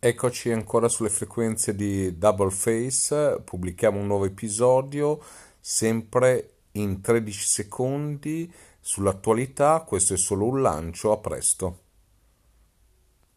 Eccoci ancora sulle frequenze di Double Face, pubblichiamo un nuovo episodio sempre in 13 secondi sull'attualità, questo è solo un lancio, a presto.